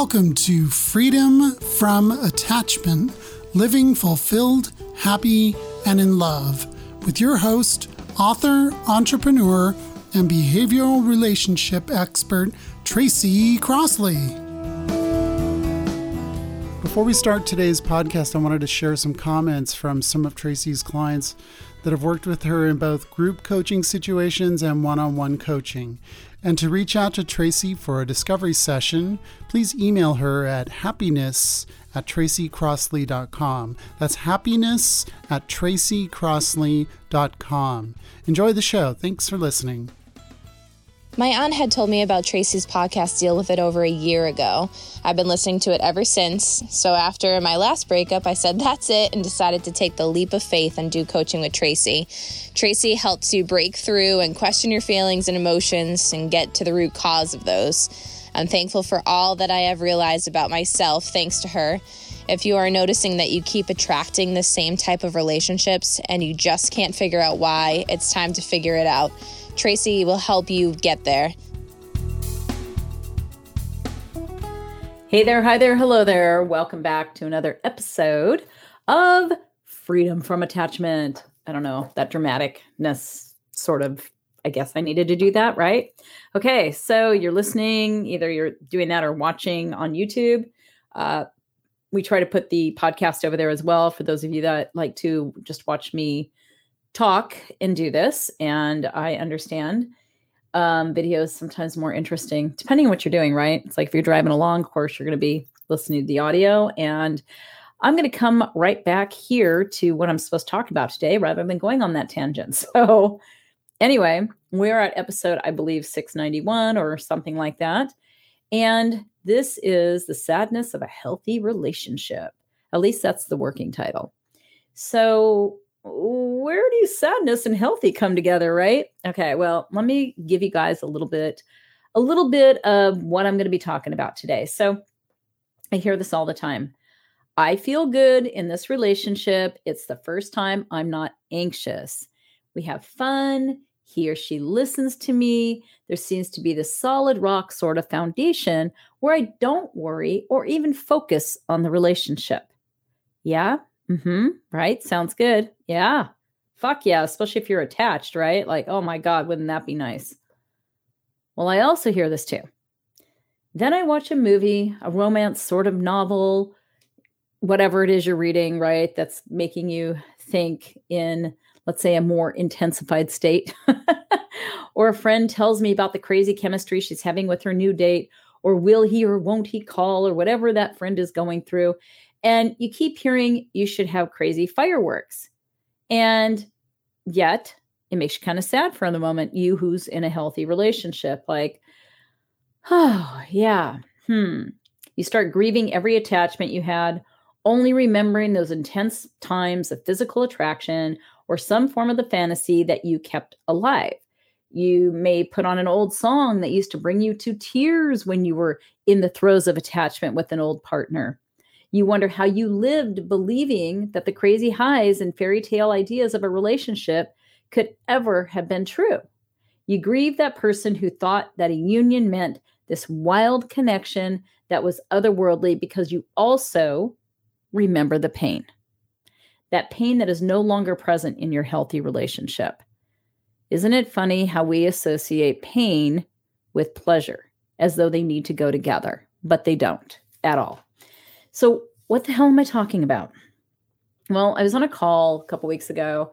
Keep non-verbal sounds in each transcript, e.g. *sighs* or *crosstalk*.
Welcome to Freedom from Attachment Living Fulfilled, Happy, and in Love with your host, author, entrepreneur, and behavioral relationship expert, Tracy Crossley. Before we start today's podcast, I wanted to share some comments from some of Tracy's clients that have worked with her in both group coaching situations and one on one coaching. And to reach out to Tracy for a discovery session, please email her at happiness at tracycrossley.com. That's happiness at tracycrossley.com. Enjoy the show. Thanks for listening. My aunt had told me about Tracy's podcast Deal with It over a year ago. I've been listening to it ever since. So after my last breakup, I said that's it and decided to take the leap of faith and do coaching with Tracy. Tracy helps you break through and question your feelings and emotions and get to the root cause of those. I'm thankful for all that I have realized about myself thanks to her. If you are noticing that you keep attracting the same type of relationships and you just can't figure out why, it's time to figure it out. Tracy will help you get there. Hey there, hi there, hello there. Welcome back to another episode of Freedom from Attachment. I don't know, that dramaticness sort of, I guess I needed to do that, right? Okay, so you're listening, either you're doing that or watching on YouTube. Uh, we try to put the podcast over there as well for those of you that like to just watch me talk and do this. And i understand um, videos sometimes more interesting depending on what you're doing right? It's like if you're driving along of course you're going to be listening to the audio. And i'm going to come right back here to what i'm supposed to talk about today rather than going on that tangent. *laughs* So anyway we're at episode i believe 691 or something like that. And this is the sadness of a healthy relationship at least that's the working title so where do sadness and healthy come together, right? Okay, well, let me give you guys a little bit a little bit of what I'm going to be talking about today. So, I hear this all the time. I feel good in this relationship. It's the first time I'm not anxious. We have fun. He or she listens to me. There seems to be this solid rock sort of foundation where I don't worry or even focus on the relationship. Yeah, Mm-hmm. Right. Sounds good. Yeah. Fuck yeah. Especially if you're attached, right? Like, oh my God, wouldn't that be nice? Well, I also hear this too. Then I watch a movie, a romance sort of novel, whatever it is you're reading, right? That's making you think in, let's say, a more intensified state. *laughs* or a friend tells me about the crazy chemistry she's having with her new date, or will he or won't he call, or whatever that friend is going through. And you keep hearing you should have crazy fireworks. And yet it makes you kind of sad for the moment, you who's in a healthy relationship. Like, oh, *sighs* yeah. Hmm. You start grieving every attachment you had, only remembering those intense times of physical attraction or some form of the fantasy that you kept alive. You may put on an old song that used to bring you to tears when you were in the throes of attachment with an old partner. You wonder how you lived believing that the crazy highs and fairy tale ideas of a relationship could ever have been true. You grieve that person who thought that a union meant this wild connection that was otherworldly because you also remember the pain. That pain that is no longer present in your healthy relationship. Isn't it funny how we associate pain with pleasure as though they need to go together, but they don't at all? So, what the hell am I talking about? Well, I was on a call a couple weeks ago,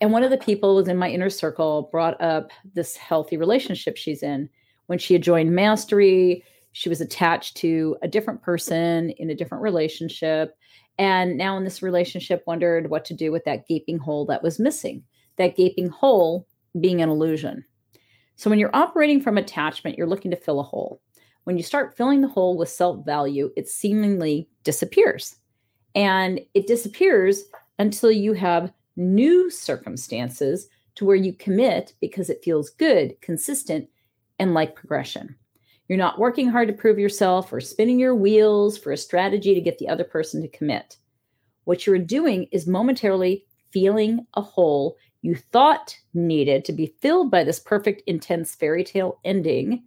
and one of the people was in my inner circle brought up this healthy relationship she's in. When she had joined Mastery, she was attached to a different person in a different relationship. And now in this relationship, wondered what to do with that gaping hole that was missing, that gaping hole being an illusion. So when you're operating from attachment, you're looking to fill a hole. When you start filling the hole with self value, it seemingly disappears. And it disappears until you have new circumstances to where you commit because it feels good, consistent, and like progression. You're not working hard to prove yourself or spinning your wheels for a strategy to get the other person to commit. What you're doing is momentarily feeling a hole you thought needed to be filled by this perfect, intense fairy tale ending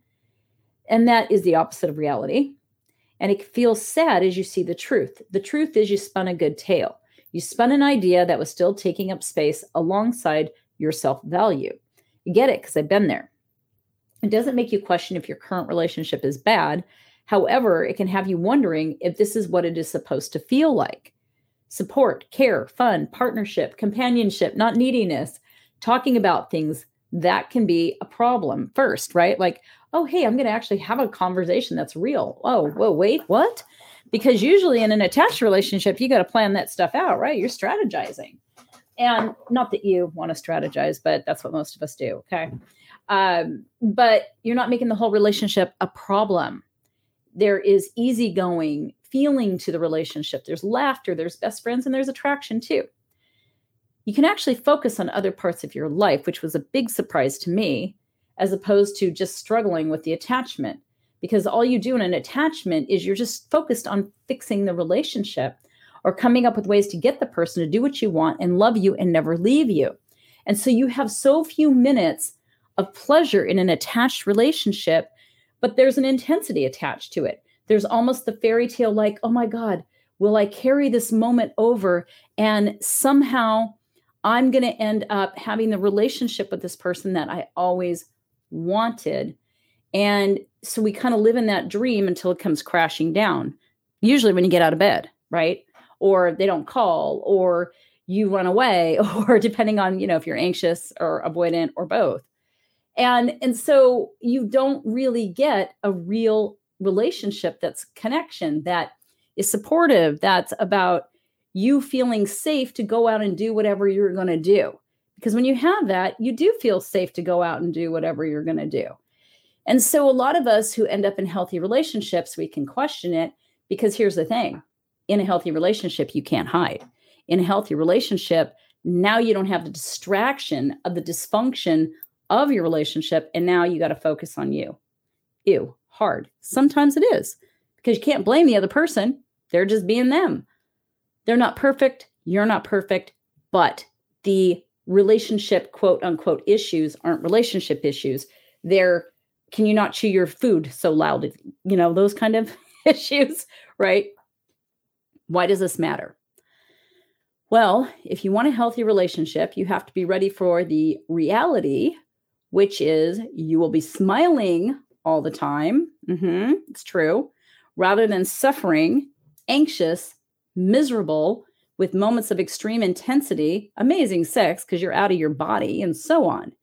and that is the opposite of reality. And it feels sad as you see the truth. The truth is you spun a good tale. You spun an idea that was still taking up space alongside your self value. You get it because I've been there. It doesn't make you question if your current relationship is bad. However, it can have you wondering if this is what it is supposed to feel like support, care, fun, partnership, companionship, not neediness, talking about things that can be a problem first, right? Like, oh, hey, I'm going to actually have a conversation that's real. Oh, whoa, wait, what? Because usually in an attached relationship, you got to plan that stuff out, right? You're strategizing. And not that you want to strategize, but that's what most of us do. Okay. Um, but you're not making the whole relationship a problem. There is easygoing feeling to the relationship. There's laughter, there's best friends, and there's attraction too. You can actually focus on other parts of your life, which was a big surprise to me, as opposed to just struggling with the attachment. Because all you do in an attachment is you're just focused on fixing the relationship or coming up with ways to get the person to do what you want and love you and never leave you. And so you have so few minutes of pleasure in an attached relationship, but there's an intensity attached to it. There's almost the fairy tale like, oh my God, will I carry this moment over? And somehow I'm going to end up having the relationship with this person that I always wanted. And so we kind of live in that dream until it comes crashing down, usually when you get out of bed, right? Or they don't call, or you run away, *laughs* or depending on, you know, if you're anxious or avoidant or both and and so you don't really get a real relationship that's connection that is supportive that's about you feeling safe to go out and do whatever you're going to do. Because when you have that you do feel safe to go out and do whatever you're going to do. And so a lot of us who end up in healthy relationships we can question it because here's the thing. In a healthy relationship you can't hide. In a healthy relationship now you don't have the distraction of the dysfunction of your relationship and now you got to focus on you. Ew, hard. Sometimes it is because you can't blame the other person. They're just being them. They're not perfect. You're not perfect. But the relationship, quote unquote, issues aren't relationship issues. They're, can you not chew your food so loud? You know, those kind of *laughs* issues, right? Why does this matter? Well, if you want a healthy relationship, you have to be ready for the reality which is you will be smiling all the time. Mm-hmm, it's true. Rather than suffering, anxious, miserable, with moments of extreme intensity, amazing sex because you're out of your body, and so on.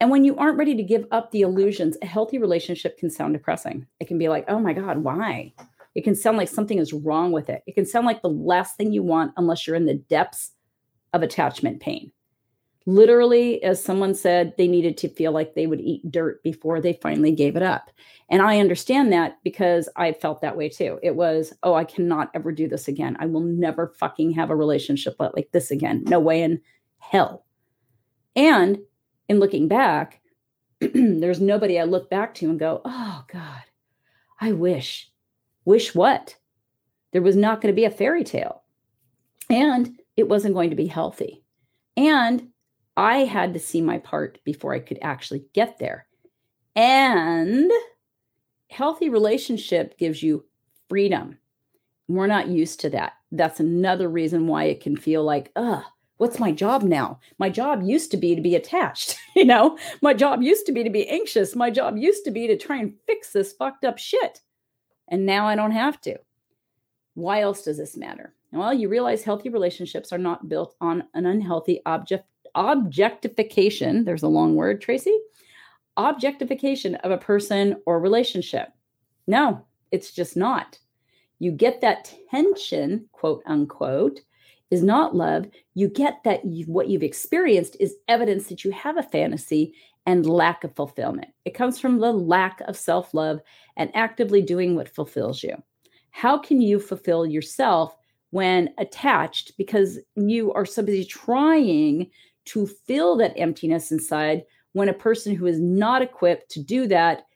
And when you aren't ready to give up the illusions, a healthy relationship can sound depressing. It can be like, oh my God, why? It can sound like something is wrong with it. It can sound like the last thing you want unless you're in the depths of attachment pain literally, as someone said, they needed to feel like they would eat dirt before they finally gave it up. And I understand that because I felt that way too. It was, oh, I cannot ever do this again. I will never fucking have a relationship like this again. No way in hell. And in looking back, *clears throat* there's nobody I look back to and go, oh God, I wish. Wish what? There was not going to be a fairy tale. And it wasn't going to be healthy. And I had to see my part before I could actually get there. And healthy relationship gives you freedom. We're not used to that. That's another reason why it can feel like, ugh, what's my job now? My job used to be to be attached. *laughs* you know, my job used to be to be anxious. My job used to be to try and fix this fucked up shit. And now I don't have to. Why else does this matter? Well, you realize healthy relationships are not built on an unhealthy object objectification, there's a long word, Tracy, objectification of a person or relationship. No, it's just not. You get that tension, quote unquote, is not love. You get that you, what you've experienced is evidence that you have a fantasy and lack of fulfillment. It comes from the lack of self love and actively doing what fulfills you. How can you fulfill yourself when attached because you are somebody trying to fill that emptiness inside when a person who is not equipped to do that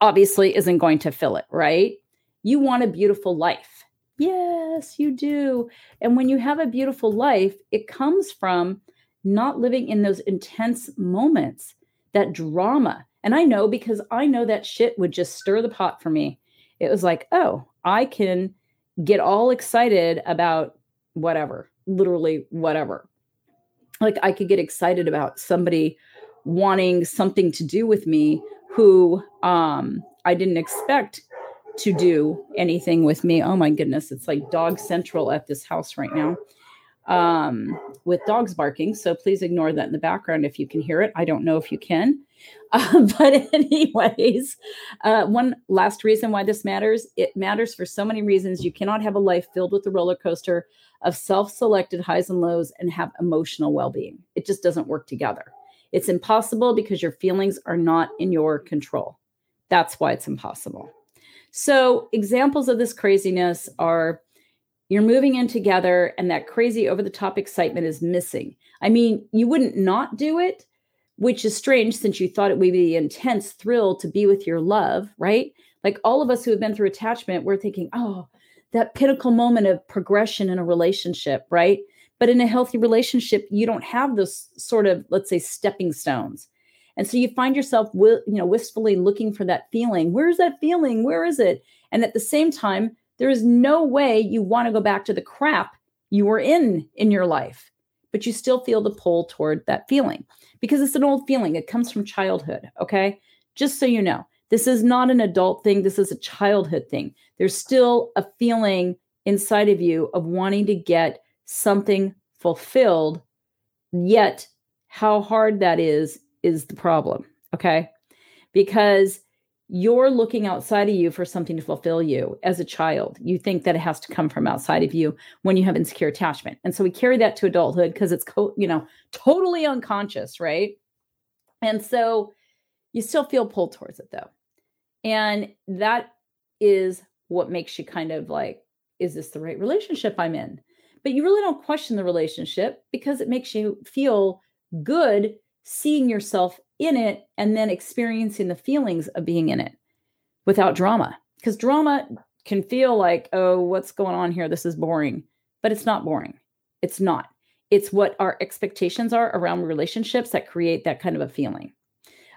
obviously isn't going to fill it, right? You want a beautiful life. Yes, you do. And when you have a beautiful life, it comes from not living in those intense moments, that drama. And I know because I know that shit would just stir the pot for me. It was like, oh, I can get all excited about whatever, literally whatever. Like I could get excited about somebody wanting something to do with me who um, I didn't expect to do anything with me. Oh my goodness, it's like dog central at this house right now um, with dogs barking. So please ignore that in the background if you can hear it. I don't know if you can. *laughs* Uh, but, *laughs* anyways, uh, one last reason why this matters it matters for so many reasons. You cannot have a life filled with a roller coaster of self selected highs and lows and have emotional well being. It just doesn't work together. It's impossible because your feelings are not in your control. That's why it's impossible. So, examples of this craziness are you're moving in together and that crazy over the top excitement is missing. I mean, you wouldn't not do it, which is strange since you thought it would be the intense thrill to be with your love, right? Like all of us who have been through attachment, we're thinking, oh, that pinnacle moment of progression in a relationship, right? But in a healthy relationship, you don't have those sort of, let's say, stepping stones. And so you find yourself, you know, wistfully looking for that feeling. Where's that feeling? Where is it? And at the same time, there is no way you want to go back to the crap you were in in your life, but you still feel the pull toward that feeling because it's an old feeling. It comes from childhood. Okay. Just so you know, this is not an adult thing. This is a childhood thing. There's still a feeling inside of you of wanting to get something fulfilled. Yet, how hard that is, is the problem. Okay. Because you're looking outside of you for something to fulfill you as a child. You think that it has to come from outside of you when you have insecure attachment. And so we carry that to adulthood because it's, co- you know, totally unconscious, right? And so you still feel pulled towards it though. And that is what makes you kind of like, is this the right relationship I'm in? But you really don't question the relationship because it makes you feel good seeing yourself in it and then experiencing the feelings of being in it without drama. Because drama can feel like, oh, what's going on here? This is boring. But it's not boring. It's not. It's what our expectations are around relationships that create that kind of a feeling.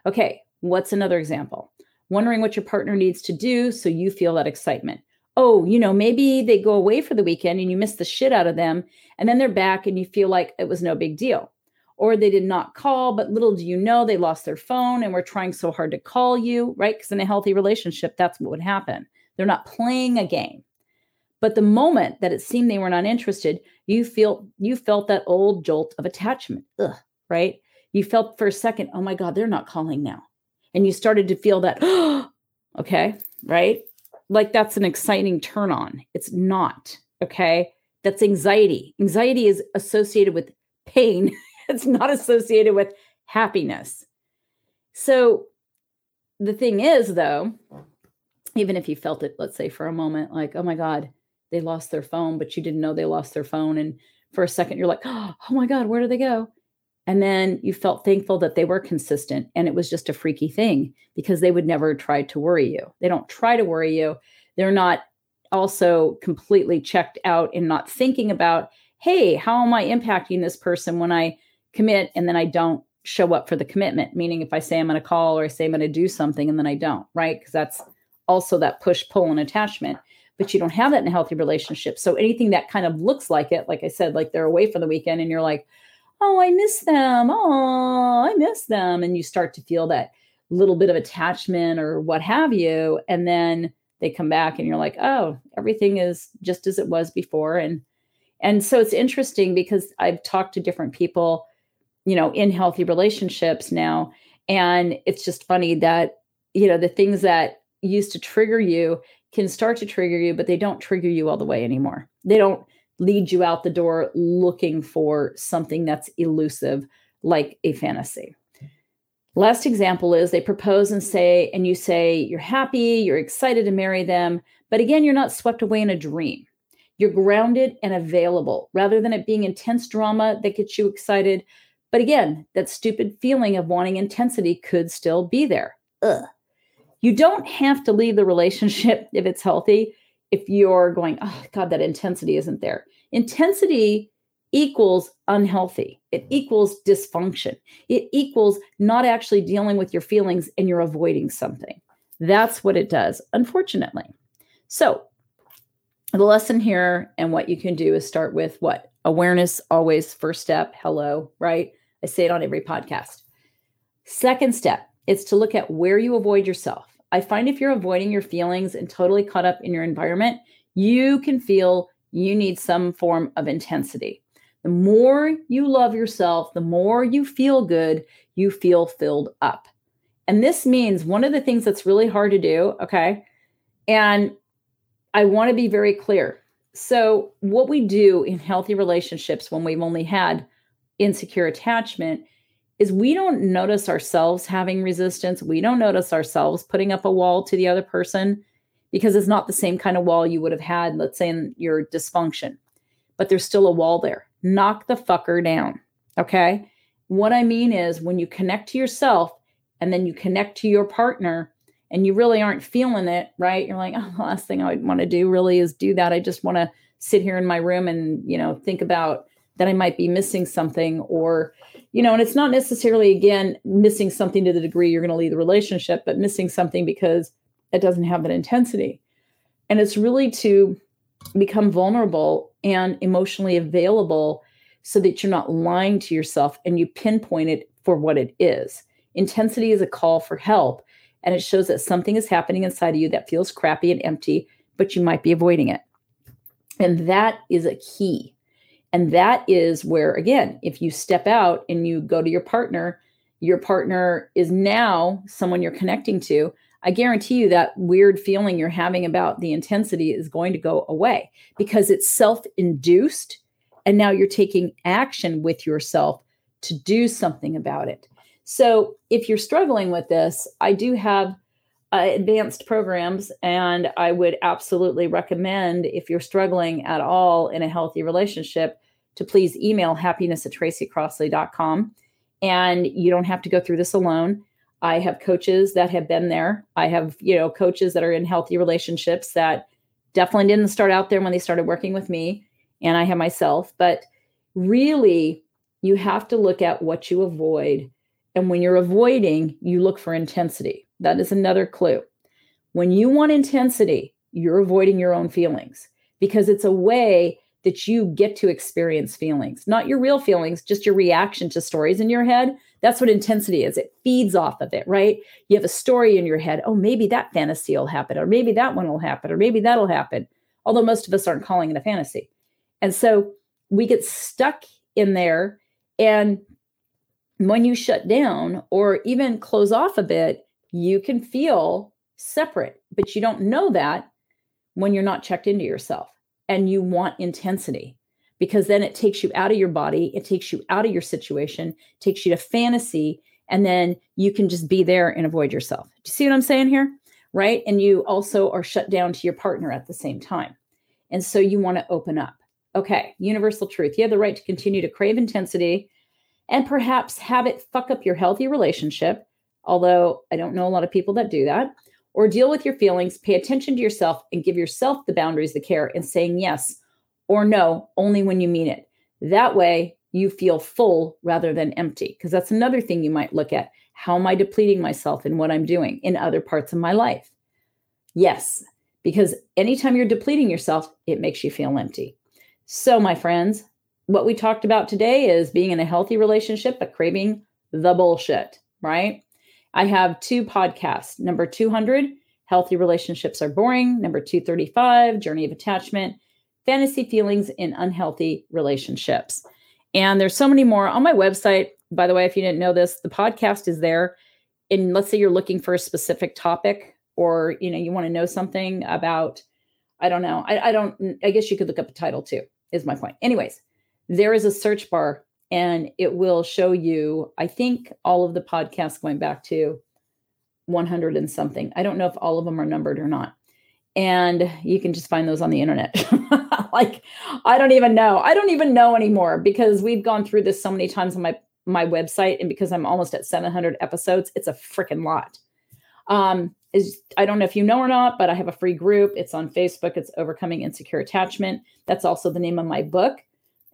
Okay, what's another example? Wondering what your partner needs to do so you feel that excitement. Oh, you know, maybe they go away for the weekend and you miss the shit out of them, and then they're back and you feel like it was no big deal or they did not call, but little do you know they lost their phone and were trying so hard to call you, right? Because in a healthy relationship, that's what would happen. They're not playing a game. But the moment that it seemed they were not interested, you feel you felt that old jolt of attachment. Ugh, right? You felt for a second, oh my God, they're not calling now. And you started to feel that, *gasps* okay, right? Like that's an exciting turn on. It's not, okay? That's anxiety. Anxiety is associated with pain *laughs* it's not associated with happiness. So the thing is, though, even if you felt it, let's say for a moment, like, oh my God, they lost their phone, but you didn't know they lost their phone. And for a second, you're like, *gasps* oh my God, where did they go? And then you felt thankful that they were consistent and it was just a freaky thing because they would never try to worry you. They don't try to worry you. They're not also completely checked out and not thinking about, hey, how am I impacting this person when I commit and then I don't show up for the commitment, meaning if I say I'm going to call or I say I'm going to do something and then I don't, right? Because that's also that push pull and attachment. But you don't have that in a healthy relationship. So anything that kind of looks like it, like I said, like they're away for the weekend and you're like, oh, I miss them. Oh, I miss them. And you start to feel that little bit of attachment or what have you. And then they come back and you're like, oh, everything is just as it was before. And and so it's interesting because I've talked to different people you know, in healthy relationships now. And it's just funny that, you know, the things that used to trigger you can start to trigger you, but they don't trigger you all the way anymore. They don't lead you out the door looking for something that's elusive like a fantasy. Last example is they propose and say, and you say you're happy, you're excited to marry them, but again, you're not swept away in a dream. You're grounded and available rather than it being intense drama that gets you excited. But again, that stupid feeling of wanting intensity could still be there. Ugh. You don't have to leave the relationship *laughs* if it's healthy, if you're going, oh, God, that intensity isn't there. Intensity equals unhealthy, it equals dysfunction, it equals not actually dealing with your feelings and you're avoiding something. That's what it does, unfortunately. So, the lesson here and what you can do is start with what? Awareness, always first step. Hello, right? I say it on every podcast. Second step, is to look at where you avoid yourself. I find if you're avoiding your feelings and totally caught up in your environment, you can feel you need some form of intensity. The more you love yourself, the more you feel good, you feel filled up. And this means one of the things that's really hard to do, okay? And I want to be very clear. So, what we do in healthy relationships when we've only had insecure attachment is we don't notice ourselves having resistance. We don't notice ourselves putting up a wall to the other person because it's not the same kind of wall you would have had, let's say, in your dysfunction, but there's still a wall there. Knock the fucker down. Okay. What I mean is when you connect to yourself and then you connect to your partner and you really aren't feeling it, right? You're like, *laughs* oh, the last thing I would want to do really is do that. I just want to sit here in my room and, you know, think about that I might be missing something or, you know, and it's not necessarily, again, missing something to the degree you're going to leave the relationship, but missing something because it doesn't have that intensity. And it's really to become vulnerable and emotionally available so that you're not lying to yourself and you pinpoint it for what it is. Intensity is a call for help and it shows that something is happening inside of you that feels crappy and empty, but you might be avoiding it. And that is a key. And that is where, again, if you step out and you go to your partner, your partner is now someone you're connecting to. I guarantee you that weird feeling you're having about the intensity is going to go away because it's self induced. And now you're taking action with yourself to do something about it. So if you're struggling with this, I do have uh, advanced programs, and I would absolutely recommend if you're struggling at all in a healthy relationship to please email happiness at tracycrossley.com. And you don't have to go through this alone. I have coaches that have been there. I have, you know, coaches that are in healthy relationships that definitely didn't start out there when they started working with me. And I have myself. But really, you have to look at what you avoid and when you're avoiding, you look for intensity. That is another clue. When you want intensity, you're avoiding your own feelings because it's a way that you get to experience feelings, not your real feelings, just your reaction to stories in your head. That's what intensity is. It feeds off of it, right? You have a story in your head. Oh, maybe that fantasy will happen, or maybe that one will happen, or maybe that'll happen. Although most of us aren't calling it a fantasy. And so we get stuck in there and when you shut down or even close off a bit, you can feel separate, but you don't know that when you're not checked into yourself and you want intensity because then it takes you out of your body, it takes you out of your situation, takes you to fantasy, and then you can just be there and avoid yourself. Do you see what I'm saying here? Right. And you also are shut down to your partner at the same time. And so you want to open up. Okay, universal truth. You have the right to continue to crave intensity and perhaps have it fuck up your healthy relationship, although I don't know a lot of people that do that, or deal with your feelings, pay attention to yourself, and give yourself the boundaries, the care, and saying yes or no only when you mean it. That way, you feel full rather than empty. Because that's another thing you might look at. How am I depleting myself in what I'm doing in other parts of my life? Yes, because anytime you're depleting yourself, it makes you feel empty. So, my friends, what we talked about today is being in a healthy relationship, but craving the bullshit, right? I have two podcasts. Number 200, Healthy Relationships Are Boring. Number 235, Journey of Attachment, Fantasy Feelings in Unhealthy Relationships. And there's so many more on my website. By the way, if you didn't know this, the podcast is there. And let's say you're looking for a specific topic or you know you want to know something about i don't know I, I don't i guess you could look up a title too is my point anyways there is a search bar and it will show you, I think, all of the podcasts going back to 100 and something. I don't know if all of them are numbered or not. And you can just find those on the internet. *laughs* like, I don't even know. I don't even know anymore because we've gone through this so many times on my my website and because I'm almost at 700 episodes, it's a freaking lot. Um, is I don't know if you know or not, but I have a free group. It's on Facebook. It's Overcoming Insecure Attachment. That's also the name of my book.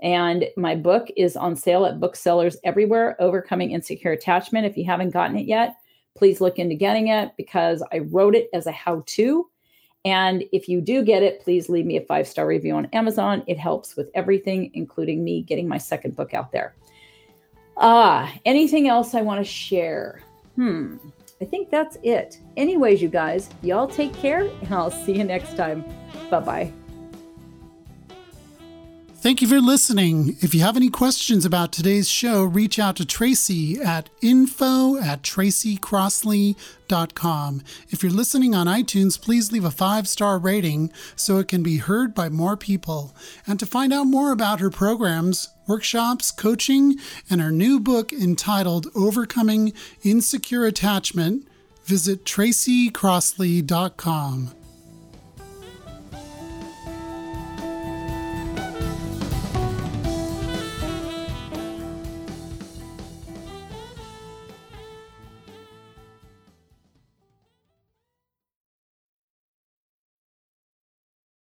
And my book is on sale at booksellers everywhere, Overcoming Insecure Attachment. If you haven't gotten it yet, please look into getting it because I wrote it as a how to. And if you do get it, please leave me a five star review on Amazon. It helps with everything, including me getting my second book out there. Ah, anything else I want to share? Hmm, I think that's it. Anyways, you guys, y'all take care, and I'll see you next time. Bye bye. Thank you for listening. If you have any questions about today's show, reach out to Tracy at info at tracycrossley.com. If you're listening on iTunes, please leave a five star rating so it can be heard by more people. And to find out more about her programs, workshops, coaching, and her new book entitled Overcoming Insecure Attachment, visit tracycrossley.com.